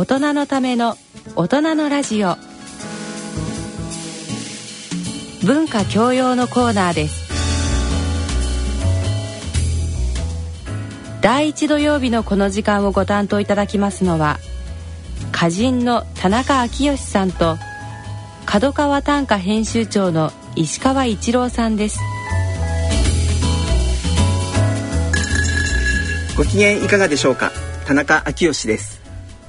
大人のための大人のラジオ。文化教養のコーナーです。第1土曜日のこの時間をご担当いただきますのは歌人の田中昭義さんと角川短歌編集長の石川一郎さんです。ご機嫌いかがでしょうか？田中昭義です。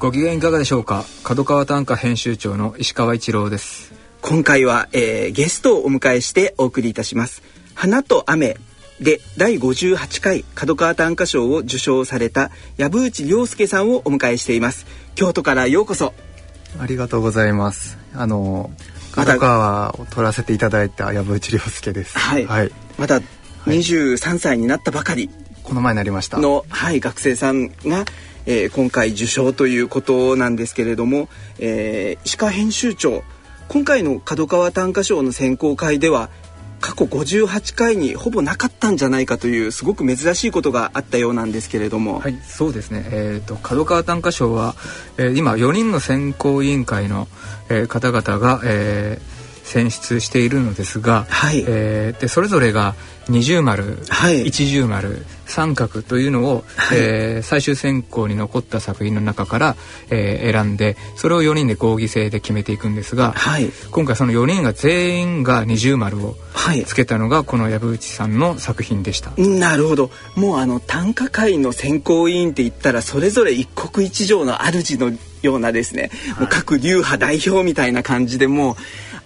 ご機嫌いかがでしょうか？角川短歌編集長の石川一郎です。今回は、えー、ゲストをお迎えしてお送りいたします。花と雨で第58回角川短歌賞を受賞された藪内涼介さんをお迎えしています。京都からようこそ。ありがとうございます。あの角川を取らせていただいた藪内涼介です。はい、はい、まだ23歳になったばかり、この前になりました。の、はい、学生さんが、えー、今回受賞ということなんですけれども、えー、石川編集長今回の角川短歌賞の選考会では過去58回にほぼなかったんじゃないかというすごく珍しいことがあったようなんですけれども。はいそうですね。えっ、ー、と角川短歌賞は、えー、今4人の選考委員会の、えー、方々が、えー、選出しているのですが、はい。えー、でそれぞれが二重丸、はい、一重丸三角というのを、はい、えー、最終選考に残った作品の中から、えー、選んでそれを4人で合議制で決めていくんですが、はい、今回その4人が全員が二重丸をつけたのがこの藪内さんの作品でした。なるほど。もうあの短歌会の選考委員って言ったらそれぞれ一国一城の主のようなですね、もう各流派代表みたいな感じでもう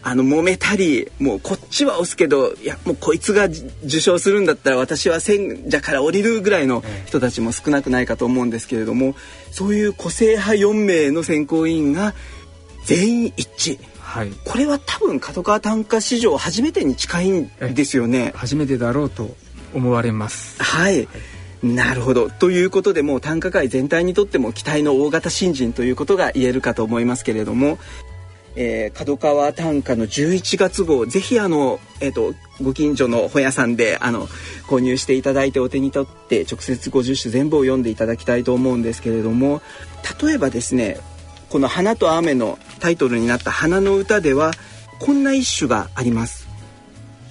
あの揉めたりもうこっちは押すけどいやもうこいつが受賞するんだったら私は選者から降りるぐらいの人たちも少なくないかと思うんですけれどもそういう個性派4名の選考委員が全員一致。はい、これは多分角川短歌史上初めてに近いんですよね。初めてだろうと思われます。はい、はいなるほどということでもう短歌界全体にとっても期待の大型新人ということが言えるかと思いますけれどもえー、角川短歌の11月号ぜひあの、えーと、ご近所の本屋さんであの購入していただいてお手に取って直接50首全部を読んでいただきたいと思うんですけれども例えばですねこの「花と雨」のタイトルになった「花の歌」ではこんな一首があります。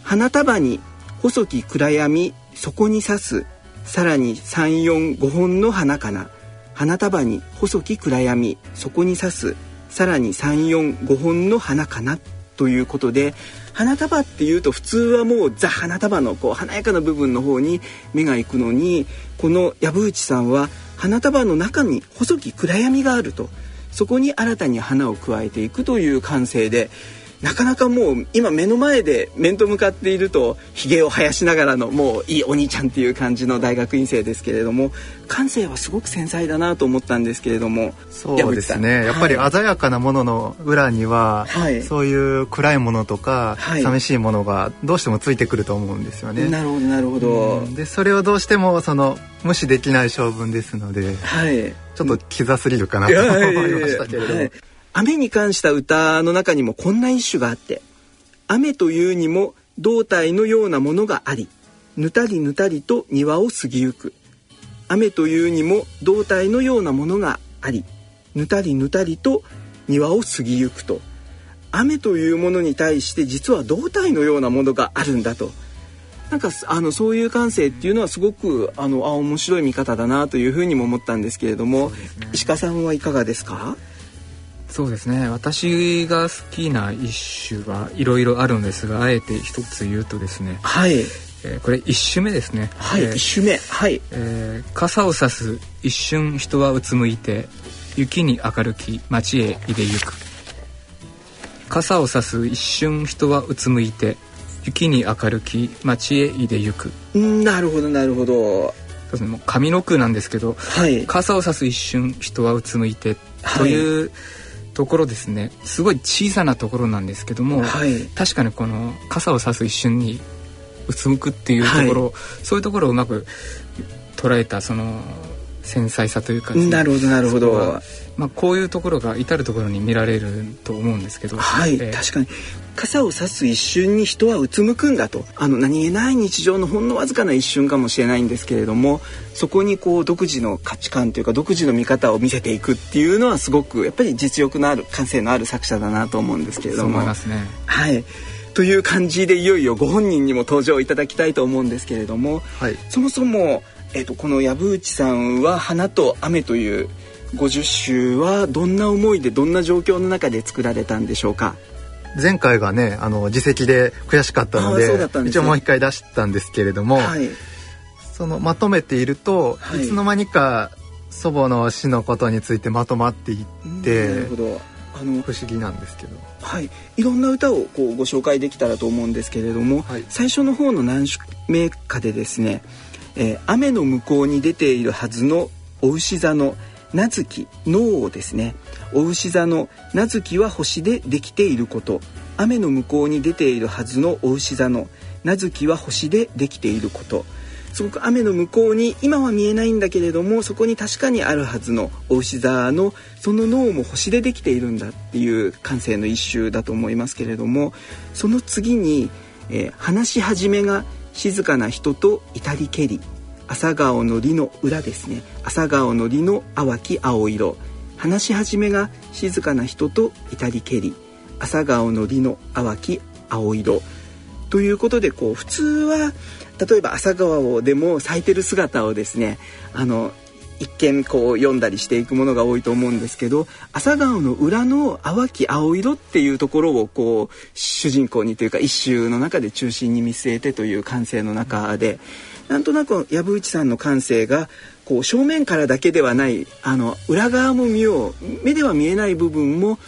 花束に細き暗闇そこに刺すさらに345本の花かな花束に細き暗闇そこに刺すさらに345本の花かなということで花束っていうと普通はもうザ花束のこう華やかな部分の方に目が行くのにこの藪内さんは花束の中に細き暗闇があると。そこに新たに花を加えていくという感性でなかなかもう今目の前で面と向かっているとひげを生やしながらのもういいお兄ちゃんっていう感じの大学院生ですけれども感性はすごく繊細だなと思ったんですけれどもそうですね。やっぱり鮮やかなものの裏には、はい、そういう暗いものとか、はい、寂しいものがどうしてもついてくると思うんですよね。なるほどなるほど。でそれをどうしてもその無視できない性分ですので、はい、ちょっとキザすぎるかなと思いましたけれども。雨に関した歌の中にもこんな一首があって雨というにも胴体のようなものがありぬたりぬたりと庭を過ぎゆく。雨というにも胴体のようなものがありぬたりぬたりと庭を過ぎゆくと。雨というものに対して実は胴体のようなものがあるんだと。なんかあのそういう感性っていうのはすごくあのあ面白い見方だなというふうにも思ったんですけれども、ね、石川さんはいかがですか？そうですね。私が好きな一種はいろいろあるんですがあえて一つ言うとですね。はい、えー、これ一種目ですね。はい、えー、一種目。はい、えー、傘を差す一瞬人はうつむいて雪に明るき街へいでゆく。傘を差す一瞬人はうつむいて雪に明るき街へいでゆく。なるほどなるほど。そうですね。もう上の句なんですけど、はい、傘を差す一瞬人はうつむいてという、はいところですね。すごい小さなところなんですけども、はい、確かにこの傘を差す一瞬にうつむくっていうところ、はい、そういうところをうまく捉えたその繊細さというか、なるほどなるほどまあ、こういうところが至る所に見られると思うんですけど。はい、えー、確かに。傘を差す一瞬に人はうつむくんだと。あの何気ない日常のほんのわずかな一瞬かもしれないんですけれどもそこにこう独自の価値観というか独自の見方を見せていくっていうのはすごくやっぱり実力のある感性のある作者だなと思うんですけれども。ね、はい。という感じでいよいよご本人にも登場いただきたいと思うんですけれども、はい、そもそも、えーと、とこの藪内さんは「花と雨」という50首はどんな思いでどんな状況の中で作られたんでしょうか？前回がねあの自責で悔しかったので、ね、一応もう一回出したんですけれども、はい、そのまとめていると、はい、いつの間にか祖母の死のことについてまとまっていってなるほど。あの不思議なんですけど。はい。いろんな歌をこうご紹介できたらと思うんですけれども、はい、最初の方の何首目かでですね、えー、雨の向こうに出ているはずのお牛座の「名月脳をですねお牛座の名月は星でできていること。雨の向こうに出ているはずのお牛座の名月は星でできていること。すごく雨の向こうに今は見えないんだけれどもそこに確かにあるはずのお牛座のその脳も星でできているんだっていう感性の一種だと思いますけれどもその次に、えー、話し始めが静かな人と至りけり。朝顔のりの裏ですね。朝顔のりの淡き青色。話し始めが静かな人と至りけり。朝顔のりの淡き青色。ということでこう普通は例えば朝顔でも咲いてる姿をですねあの一見こう読んだりしていくものが多いと思うんですけど朝顔の裏の淡き青色っていうところをこう主人公にというか一周の中で中心に見据えてという感性の中で。なんとなく藪内さんの感性がこう正面からだけではないあの裏側も見よう目では見えない部分も、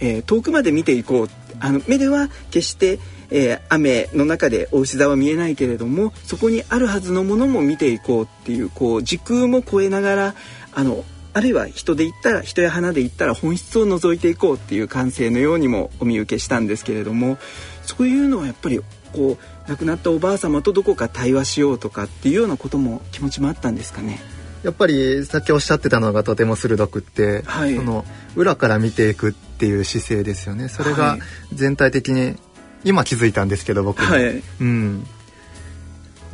えー、遠くまで見ていこう。あの目では決して、えー、雨の中でお牛座は見えないけれどもそこにあるはずのものも見ていこうっていうこう時空も超えながらあのあるいは人で言ったら人や花で言ったら本質を覗いていこうっていう感性のようにもお見受けしたんですけれどもそういうのはやっぱりこう亡くなったおばあ様とどこか対話しようとかっていうようなことも気持ちもあったんですかね。やっぱりさっきおっしゃってたのがとても鋭くって、はい、その裏から見ていくっていう姿勢ですよね。それが全体的に今気づいたんですけど僕はい、うん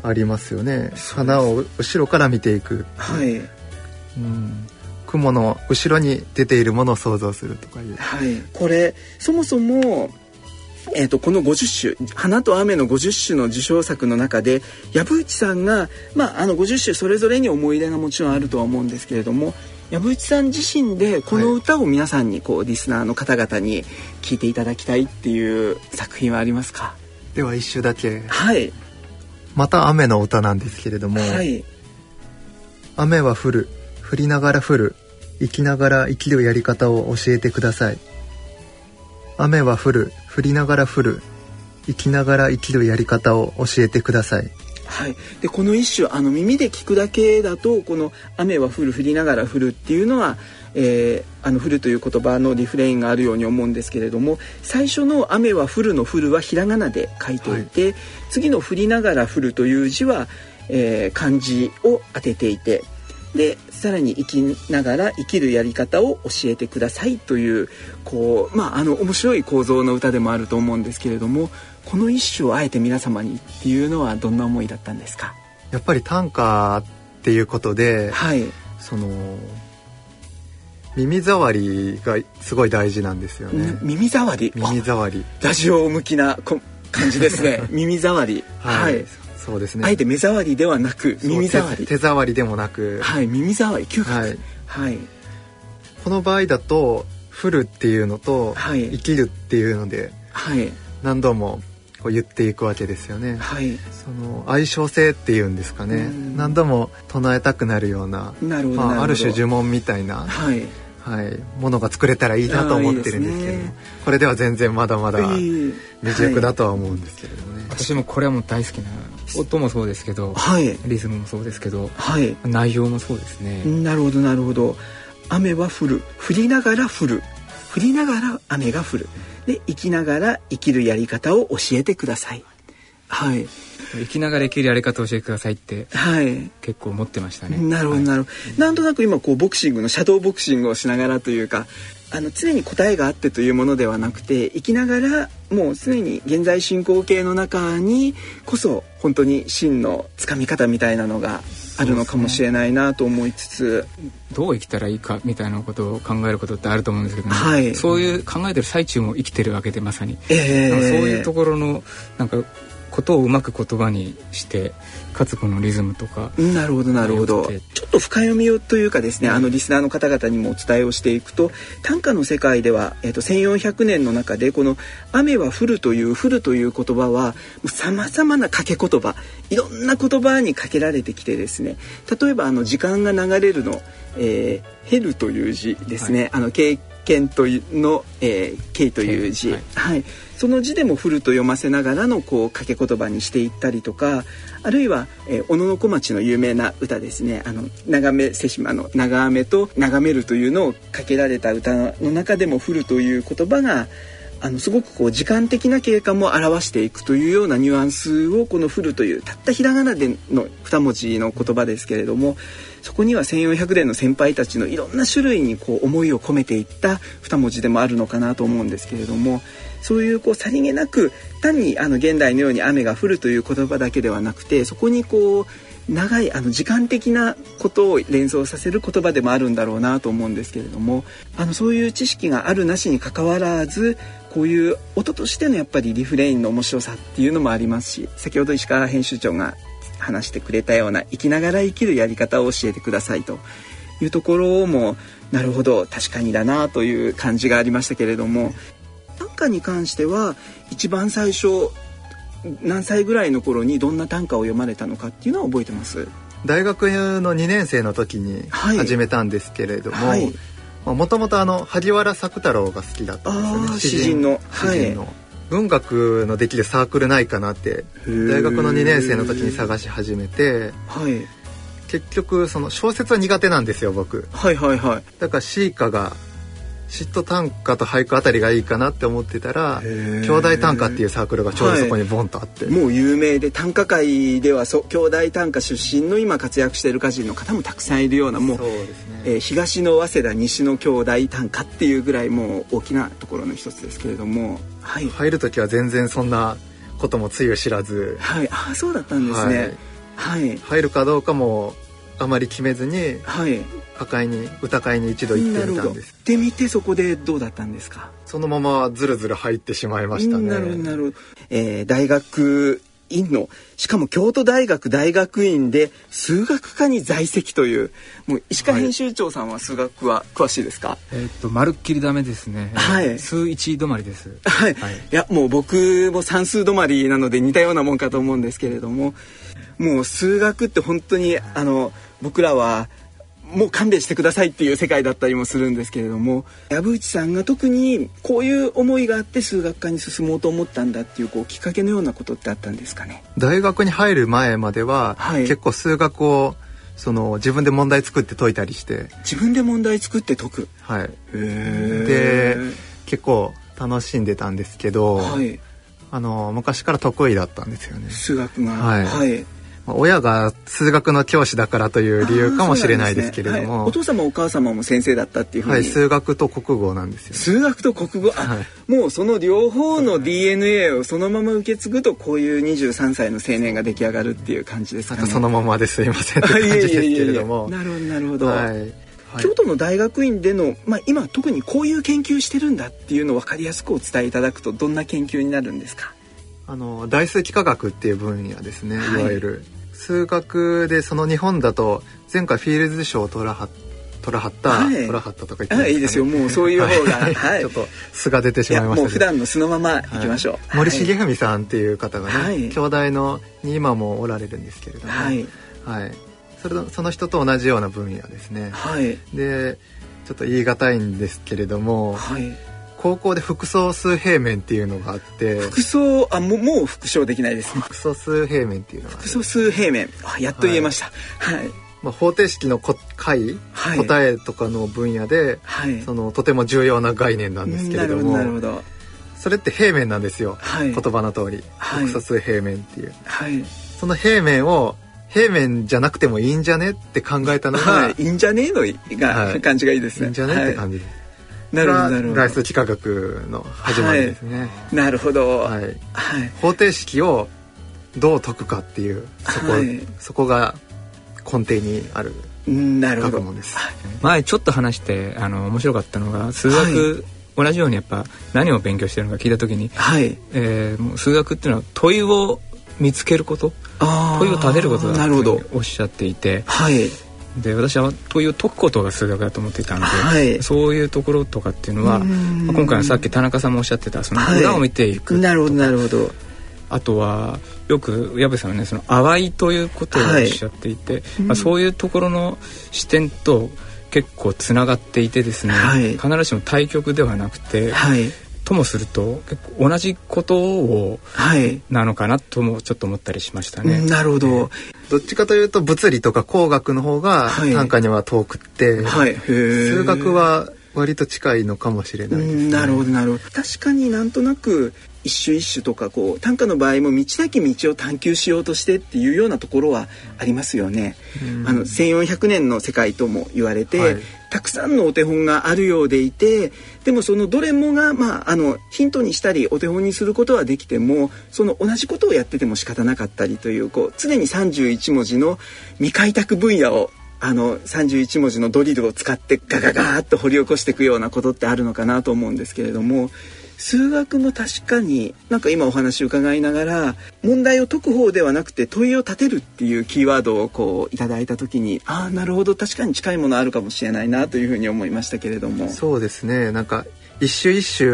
ありますよね。花を後ろから見ていくはい。うん。雲の後ろに出ているものを想像するとかいう。はい。これそもそもえーと、この50首「花と雨」の50首の受賞作の中で藪内さんが、まあ、あの50首それぞれに思い入れがもちろんあるとは思うんですけれども藪内さん自身でこの歌を皆さんにこう、はい、リスナーの方々に聴いていただきたいっていう作品はありますか？では一首だけ。はい。また雨の歌なんですけれども、はい、雨は降る降りながら降る生きながら生きるやり方を教えてください。雨は降る降りながら降る生きながら生きるやり方を教えてください。はい、でこの一首あの耳で聞くだけだとこの「雨は降る降りながら降る」っていうのは、えー、あの降るという言葉のリフレインがあるように思うんですけれども最初の「雨は降る」の「降る」はひらがなで書いていて、はい、次の「降りながら降る」という字は、えー、漢字を当てていてでさらに生きながら生きるやり方を教えてくださいというこうまああの面白い構造の歌でもあると思うんですけれどもこの一首をあえて皆様にっていうのはどんな思いだったんですか？やっぱり短歌っていうことで、はい、その耳障りがすごい大事なんですよね。耳障り？耳障り。ラジオ向きな感じですね。耳障り。はい、はいそうですね。あえて目障りではなく耳障り。手触りでもなく。はい耳障り嗅覚。はい、はい、この場合だと「降る」っていうのと「生きる」っていうので、はい、何度もこう言っていくわけですよね。はい、その相性性っていうんですかね。何度も唱えたくなるような、なるほど、まあ、ある種呪文みたいな、はい、はい、ものが作れたらいいなと思ってるんですけど、ね、これでは全然まだまだ未熟だとは思うんですけれどもね。私もこれはもう大好きな音もそうですけど、はい、リズムもそうですけど、はい、内容もそうですね。なるほどなるほど。雨は降る。降りながら降る。降りながら雨が降る。で生きながら生きるやり方を教えてください。はい生きながら生きるやり方を教えてくださいって、はい、結構思ってましたね。なるほどなるほど、なんとなく今こうボクシングのシャドーボクシングをしながらというかあの常に答えがあってというものではなくて生きながらもう常に現在進行形の中にこそ本当に真のつかみ方みたいなのがあるのかもしれないなと思いつつ、ね、どう生きたらいいかみたいなことを考えることってあると思うんですけど、ね、はい、そういう考えてる最中も生きてるわけでまさに、えー、そういうところのなんかことをうまく言葉にしてかつこのリズムとかなるほどなるほど。ちょっと深読みをというかですね、うん、あのリスナーの方々にもお伝えをしていくと短歌の世界では、えーと、1400年の中でこの「雨は降る」という「降る」という言葉はさまざまな掛け言葉いろんな言葉にかけられてきてですね例えばあの「時間が流れるの」えー「ヘル」という字ですね、はい、あの経験というの「えー、経」という字、はい、はいその字でも「降る」と読ませながらのこう掛け言葉にしていったりとかあるいは、えー、小野小町の有名な歌ですねあの長め瀬島の長雨と眺めるというのをかけられた歌の中でも「降る」という言葉があのすごくこう時間的な経過も表していくというようなニュアンスをこの「降る」というたったひらがなでの2文字の言葉ですけれどもそこには1400年の先輩たちのいろんな種類にこう思いを込めていった2文字でもあるのかなと思うんですけれどもそういうこうさりげなく単にあの現代のように雨が降るという言葉だけではなくてそこにこう長いあの時間的なことを連想させる言葉でもあるんだろうなと思うんですけれどもあのそういう知識があるなしにかかわらずこういう音としてのやっぱりリフレインの面白さっていうのもありますし先ほど石川編集長が話してくれたような生きながら生きるやり方を教えてくださいと。いうところもなるほど確かにだなという感じがありましたけれども短歌に関しては一番最初何歳ぐらいの頃にどんな短歌を読まれたのかっていうのは覚えてます？大学の2年生の時に始めたんですけれども、もともとあの萩原作太郎が好きだったんですよね。詩人の。詩人の、はい、文学のできるサークルないかなって大学の2年生の時に探し始めて、はい、結局その小説は苦手なんですよ僕。はいはいはい。だから詩歌が嫉妬短歌と俳句あたりがいいかなって思ってたら兄弟短歌っていうサークルがちょうどそこにボンとあって、はい、もう有名で短歌界ではそ兄弟短歌出身の今活躍している歌人の方もたくさんいるようなもうね、えー、東の早稲田西の兄弟短歌っていうぐらいもう大きなところの一つですけれども、はい、入る時は全然そんなこともつゆ知らず。はい。あそうだったんですね、はい、はい、入るかどうかもあまり決めずに、はい、歌会に歌会に一度行ってみたんです。で見てそこでどうだったんですか？そのままずるずる入ってしまいましたね。なるほどなるほど、えー、大学院のしかも京都大学大学院で数学科に在籍というもう石川編集長さんは数学は詳しいですか、はい、えー、っとまるっきりダメですね。はい。数一止まりです。はい、はい、いやもう僕も算数止まりなので似たようなもんかと思うんですけれどももう数学って本当にあの僕らはもう勘弁してくださいっていう世界だったりもするんですけれども藪内さんが特にこういう思いがあって数学科に進もうと思ったんだっていうこうきっかけのようなことってあったんですかね？大学に入る前までは、はい、結構数学をその自分で問題作って解いたりして。自分で問題作って解く。はい。で結構楽しんでたんですけど、はい、あの昔から得意だったんですよね。数学が。はい、はい親が数学の教師だからという理由かもしれないですけれども、ね。はい、お父様お母様も先生だったっていうふうに、はい、数学と国語なんですよ、数学と国語？あ、はい、もうその両方の DNA をそのまま受け継ぐとこういう23歳の青年が出来上がるっていう感じですかね。そのままですいませんって感じですけれども。なるほどなるほど、はい。京都の大学院での、まあ、今特にこういう研究してるんだっていうのを分かりやすくお伝えいただくとどんな研究になるんですか？あの大数幾何学っていう分野ですね、い、わゆる数学でその日本だと前回フィールズ賞を取らは取らはった、はい、はったとか言って、ね、はい、いいですよ。もうそういう方が、はい、ちょっと素が出てしまいました、普段の素のままいきましょう、はい、森重文さんっていう方がね、はい、兄弟のに今もおられるんですけれども、はい、はい、それその人と同じような分野ですね、はい、でちょっと言い難いんですけれども、はい高校で複素数平面っていうのがあって複素あももう復唱できないです、ね、複素数平面っていうのが複素数平面。あやっと言えました。はい、はい。まあ、方程式の解、はい、答えとかの分野で、はい、そのとても重要な概念なんですけれどもそれって平面なんですよ、はい、言葉の通り、はい、特撮平面っていう、はい、その平面を平面じゃなくてもいいんじゃねって考えたのが、はい、いいんじゃねえのが、感じがいいですね。いいんじゃねって感じです、なるほどなるほど。外数幾何学の始まりですね、なるほど、はい。はい、方程式をどう解くかっていうそこ,、そこが根底にあるなるほど。前ちょっと話してあの面白かったのが数学、同じようにやっぱ何を勉強してるのか聞いた時に、はい。えー、もう数学っていうのは問いを見つけること問いを立てることだとおっしゃっていて、はい、で私は問いを解くことが数学だと思っていたので、はい、そういうところとかっていうのは、まあ、今回のさっき田中さんもおっしゃってたその裏を見ていく、はい、なるほどなるほど。あとはよく矢部さんはねその淡いということをおっしゃっていて、はい、まあ、そういうところの視点と結構つながっていてですね、はい、必ずしも対極ではなくて、はい、ともすると結構同じことを、はい、なのかなともちょっと思ったりしましたね。なるほど、えー、どっちかというと物理とか工学の方が短歌には遠くって、はい、数学は割と近いのかもしれないです、ね、なるほどなるほど。確かになんとなく一種一種とかこう短歌の場合も道なき道を探求しようとしてっていうようなところはありますよね。あの1400年の世界とも言われて、はい、たくさんのお手本があるようでいてでもそのどれもが、まあ、あのヒントにしたりお手本にすることはできてもその同じことをやってても仕方なかったりというこう常に31文字の未開拓分野をあの31文字のドリルを使ってガガガーッと掘り起こしていくようなことってあるのかなと思うんですけれども数学も確かになんか今お話伺いながら問題を解く方ではなくて問いを立てるっていうキーワードをこういただいた時にああなるほど確かに近いものあるかもしれないなというふうに思いましたけれども。そうですね。なんか一種一種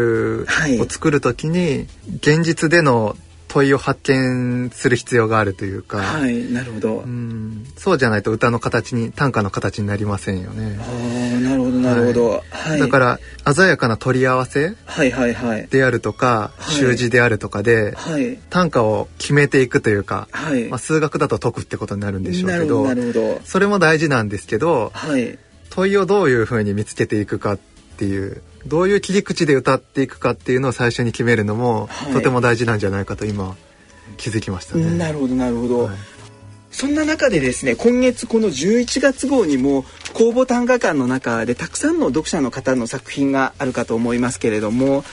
を作る時に現実での問いを発見する必要があるというか、はい、なるほど、うん、そうじゃないと歌の形に短歌の形になりませんよね。あなるほどなるほど、はい、だから鮮やかな取り合わせであるとか、習字であるとかで、はい、短歌を決めていくというか、はい、まあ、数学だと解くってことになるんでしょうけど。それも大事なんですけど、はい、問いをどういうふうに見つけていくかっていうどういう切り口で歌っていくかっていうのを最初に決めるのも、はい、とても大事なんじゃないかと今気づきましたね。なるほどなるほど、はい、そんな中でですね今月この11月号にも公募短歌館の中でたくさんの読者の方の作品があるかと思いますけれども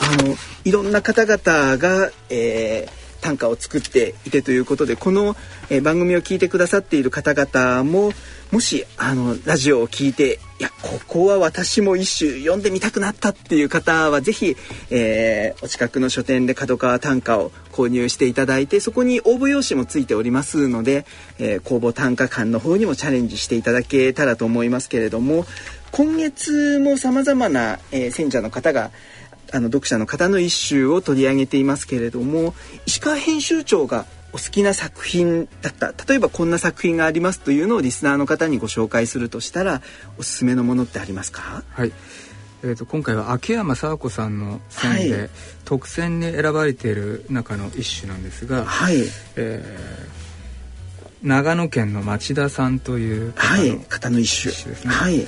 あのいろんな方々が、えー、短歌を作っていてということでこの、番組を聞いてくださっている方々ももしあのラジオを聞いていやここは私も一首読んでみたくなったっていう方は是非、えー、お近くの書店で角川短歌を購入していただいてそこに応募用紙もついておりますので、えー、公募短歌館の方にもチャレンジしていただけたらと思いますけれども今月もさまざまな、えー、選者の方があの読者の方の一首を取り上げていますけれども石川編集長がお好きな作品だった。例えばこんな作品がありますというのをリスナーの方にご紹介するとしたらおすすめのものってありますか？はい。えーと、今回は秋山佐和子さんの選で、はい、特選に選ばれている中の一種なんですが、はい。えー、長野県の町田さんという方の,、はい、方の一種ですね、はい、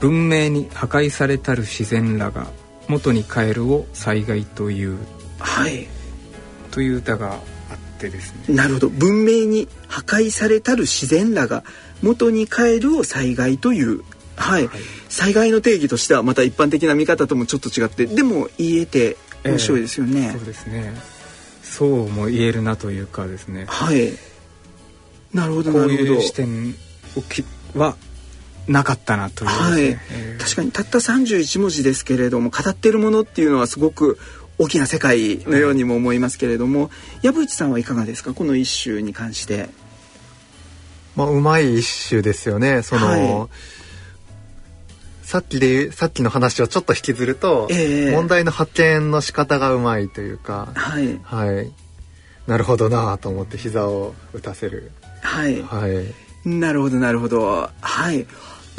文明に破壊されたる自然らが元に帰るを災害という、はい、という歌があってですね。なるほど。文明に破壊されたる自然らが元に帰るを災害という、はい、はい、災害の定義としてはまた一般的な見方ともちょっと違ってでも言えて面白いですよね、えー、そうですね。そうも言えるなというかですね。はい。なるほどなるほど。こういう視点はなかったなという、はい、確かにたった31文字ですけれども語ってるものっていうのはすごく大きな世界のようにも思いますけれども、藪内さんはいかがですか？この一首に関して。まあ、うまい一首ですよね。その、はい、さっきでさっきの話をちょっと引きずると、えー、問題の発見の仕方がうまいというか、はい、はい、なるほどなと思って膝を打たせる。はい、はい、なるほどなるほど。はい。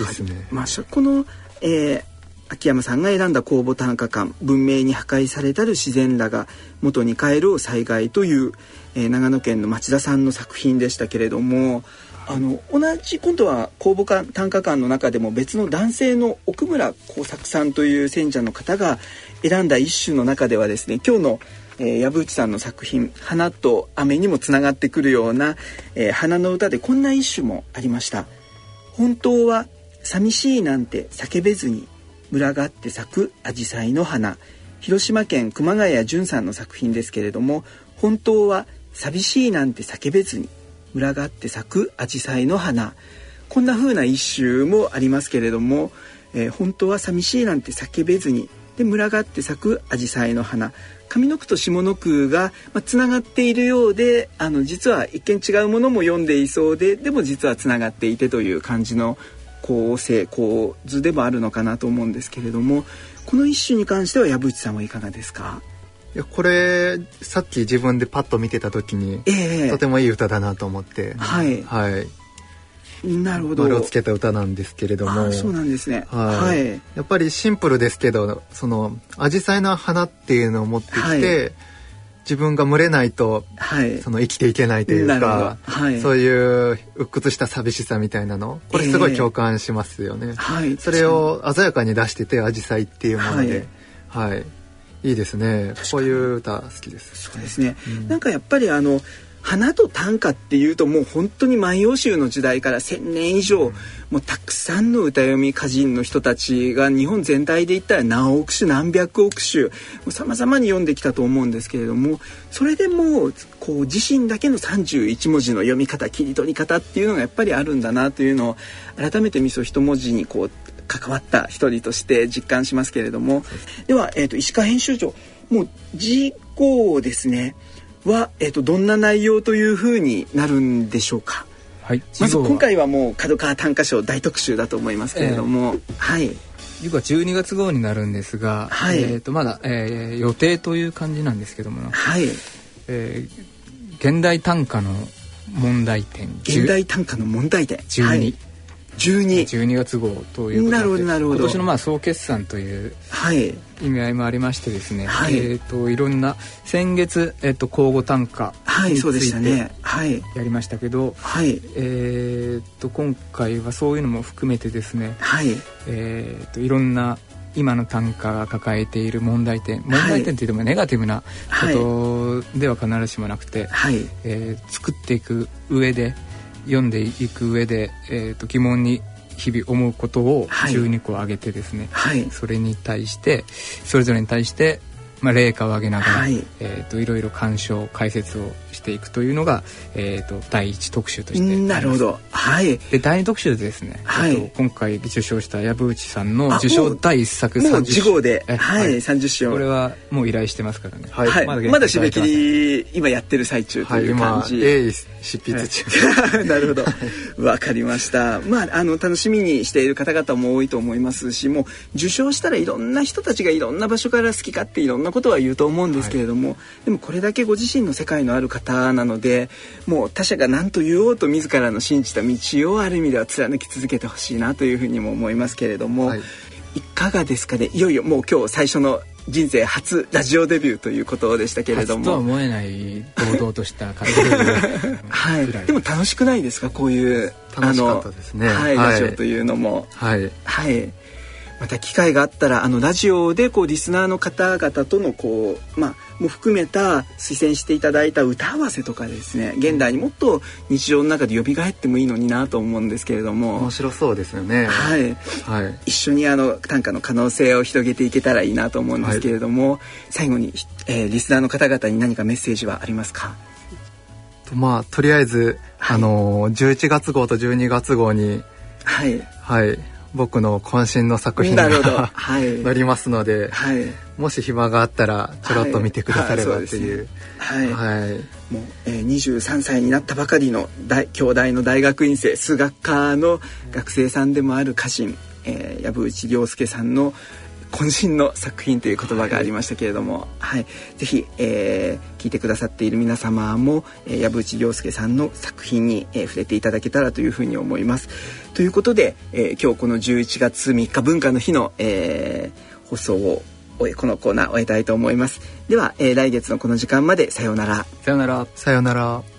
ですね。まあ、この、えー、秋山さんが選んだ公募短歌館文明に破壊されたる自然らが元に帰る災害という、えー、長野県の町田さんの作品でしたけれどもあの同じ今度は公募短歌館の中でも別の男性の奥村耕作さんという選者の方が選んだ一首の中ではですね今日のえー、藪内さんの作品「花と雨」にもつながってくるような、えー、花の歌でこんな一首もありました。本当は寂しいなんて叫べずに群がって咲く紫陽花の花。広島県熊谷淳さんの作品ですけれども本当は寂しいなんて叫べずに群がって咲く紫陽花の花。こんな風な一首もありますけれども、えー、本当は寂しいなんて叫べずにで群がって咲く紫陽花の花。上の句と下の句がつな、まあ、がっているようであの実は一見違うものも読んでいそうででも実はつながっていてという感じの構成構図でもあるのかなと思うんですけれどもこの一首に関しては藪内さんはいかがですか？いやこれさっき自分でパッと見てた時に、えー、とてもいい歌だなと思って、はい、はい、なるほど。丸をつけた歌なんですけれども。そうなんですね。はい。はい、やっぱりシンプルですけど、その紫陽花の花っていうのを持ってきて、はい、自分が群れないと、はい、その生きていけないというか、はい、そういう鬱屈した寂しさみたいなの、これすごい共感しますよね。えー、はい。それを鮮やかに出してて、紫陽花っていうもので、はい、はいいいですね。こういう歌好きです。そうですね。うん、なんかやっぱりあの花と短歌っていうともう本当に万葉集の時代から1,000年以上もうたくさんの歌読み歌人の人たちが日本全体で言ったら何億種何百億種さまざまに読んできたと思うんですけれどもそれでもこう自身だけの31文字の読み方切り取り方っていうのがやっぱりあるんだなというのを改めてみそ一文字にこう関わった一人として実感しますけれども。では、えーと、石川編集長もう事項ですねは、えーと、どんな内容というふうになるんでしょうか？はい、まず今回はもう角川短歌賞大特集だと思いますけれども、えー、はい。次は12月号になるんですが、はい、えー、とまだ、えー、予定という感じなんですけども、はい、えー、現代短歌の問題点現代短歌の問題点。12、はい12 12月号ということで。なるほどなるほど。今年のまあ総決算という意味合いもありましてですね、はい、えっ、ー、といろんな先月えっ、ー、と交互単価についてやりましたけど、はい、えっ、と今回はそういうのも含めてですね、はい、えっ、といろんな今の単価が抱えている問題点。問題点といってもネガティブなことでは必ずしもなくて、はい。えー、作っていく上で読んでいく上で、えーと、疑問に日々思うことを12個挙げてですね、はい、それに対してそれぞれに対して、まあ、例下を挙げながら、はい。えーと、いろいろ鑑賞解説をしていくというのが、えーと、第一特集としてなるほど。はい。で第二特集でですね、はい、と今回受賞した藪内さんの受賞第一作もう次号で。はい、はい、30章これはもう依頼してますからね。はい、まだまだ締め切り今やってる最中という感じ、はい、執筆中、はい、なるほど。わかりました。まああの楽しみにしている方々も多いと思いますしもう受賞したらいろんな人たちがいろんな場所から好き勝手いろんなことは言うと思うんですけれども、はい、でもこれだけご自身の世界のある方なのでもう他者が何と言おうと自らの信じた道をある意味では貫き続けてほしいなというふうにも思いますけれども、はい、いかがですかね？いよいよもう今日最初の人生初ラジオデビューということでしたけれども。とは思えない堂々とした感じ はい。でも楽しくないですか？こういう楽しかったですね。はい、ラジオというのも。はい。はい。また機会があったらあのラジオでこうリスナーの方々とのこうまあも含めた推薦していただいた歌合わせとかですね現代にもっと日常の中で蘇ってもいいのになと思うんですけれども。面白そうですよね。はい、はい、一緒にあの短歌の可能性を広げていけたらいいなと思うんですけれども、はい、最後に、えー、リスナーの方々に何かメッセージはありますか？まあとりあえず、はい、あの11月号と12月号にはい。はい僕の渾身の作品がはい、なりますので、はい、もし暇があったらちょろっと見てくださればっていう。はい、はい、もう、えー、23歳になったばかりの大兄弟の大学院生数学科の学生さんでもある歌人、えー、藪内涼介さんの渾身の作品という言葉がありましたけれども、はい、はい、ぜひ、えー、聞いてくださっている皆様も、えー、藪内涼介さんの作品に、えー、触れていただけたらというふうに思います。ということで、えー、今日この11月3日文化の日の、えー、放送をこのコーナー終えたいと思います。では、えー、来月のこの時間までさようなら。さようなら。さようなら。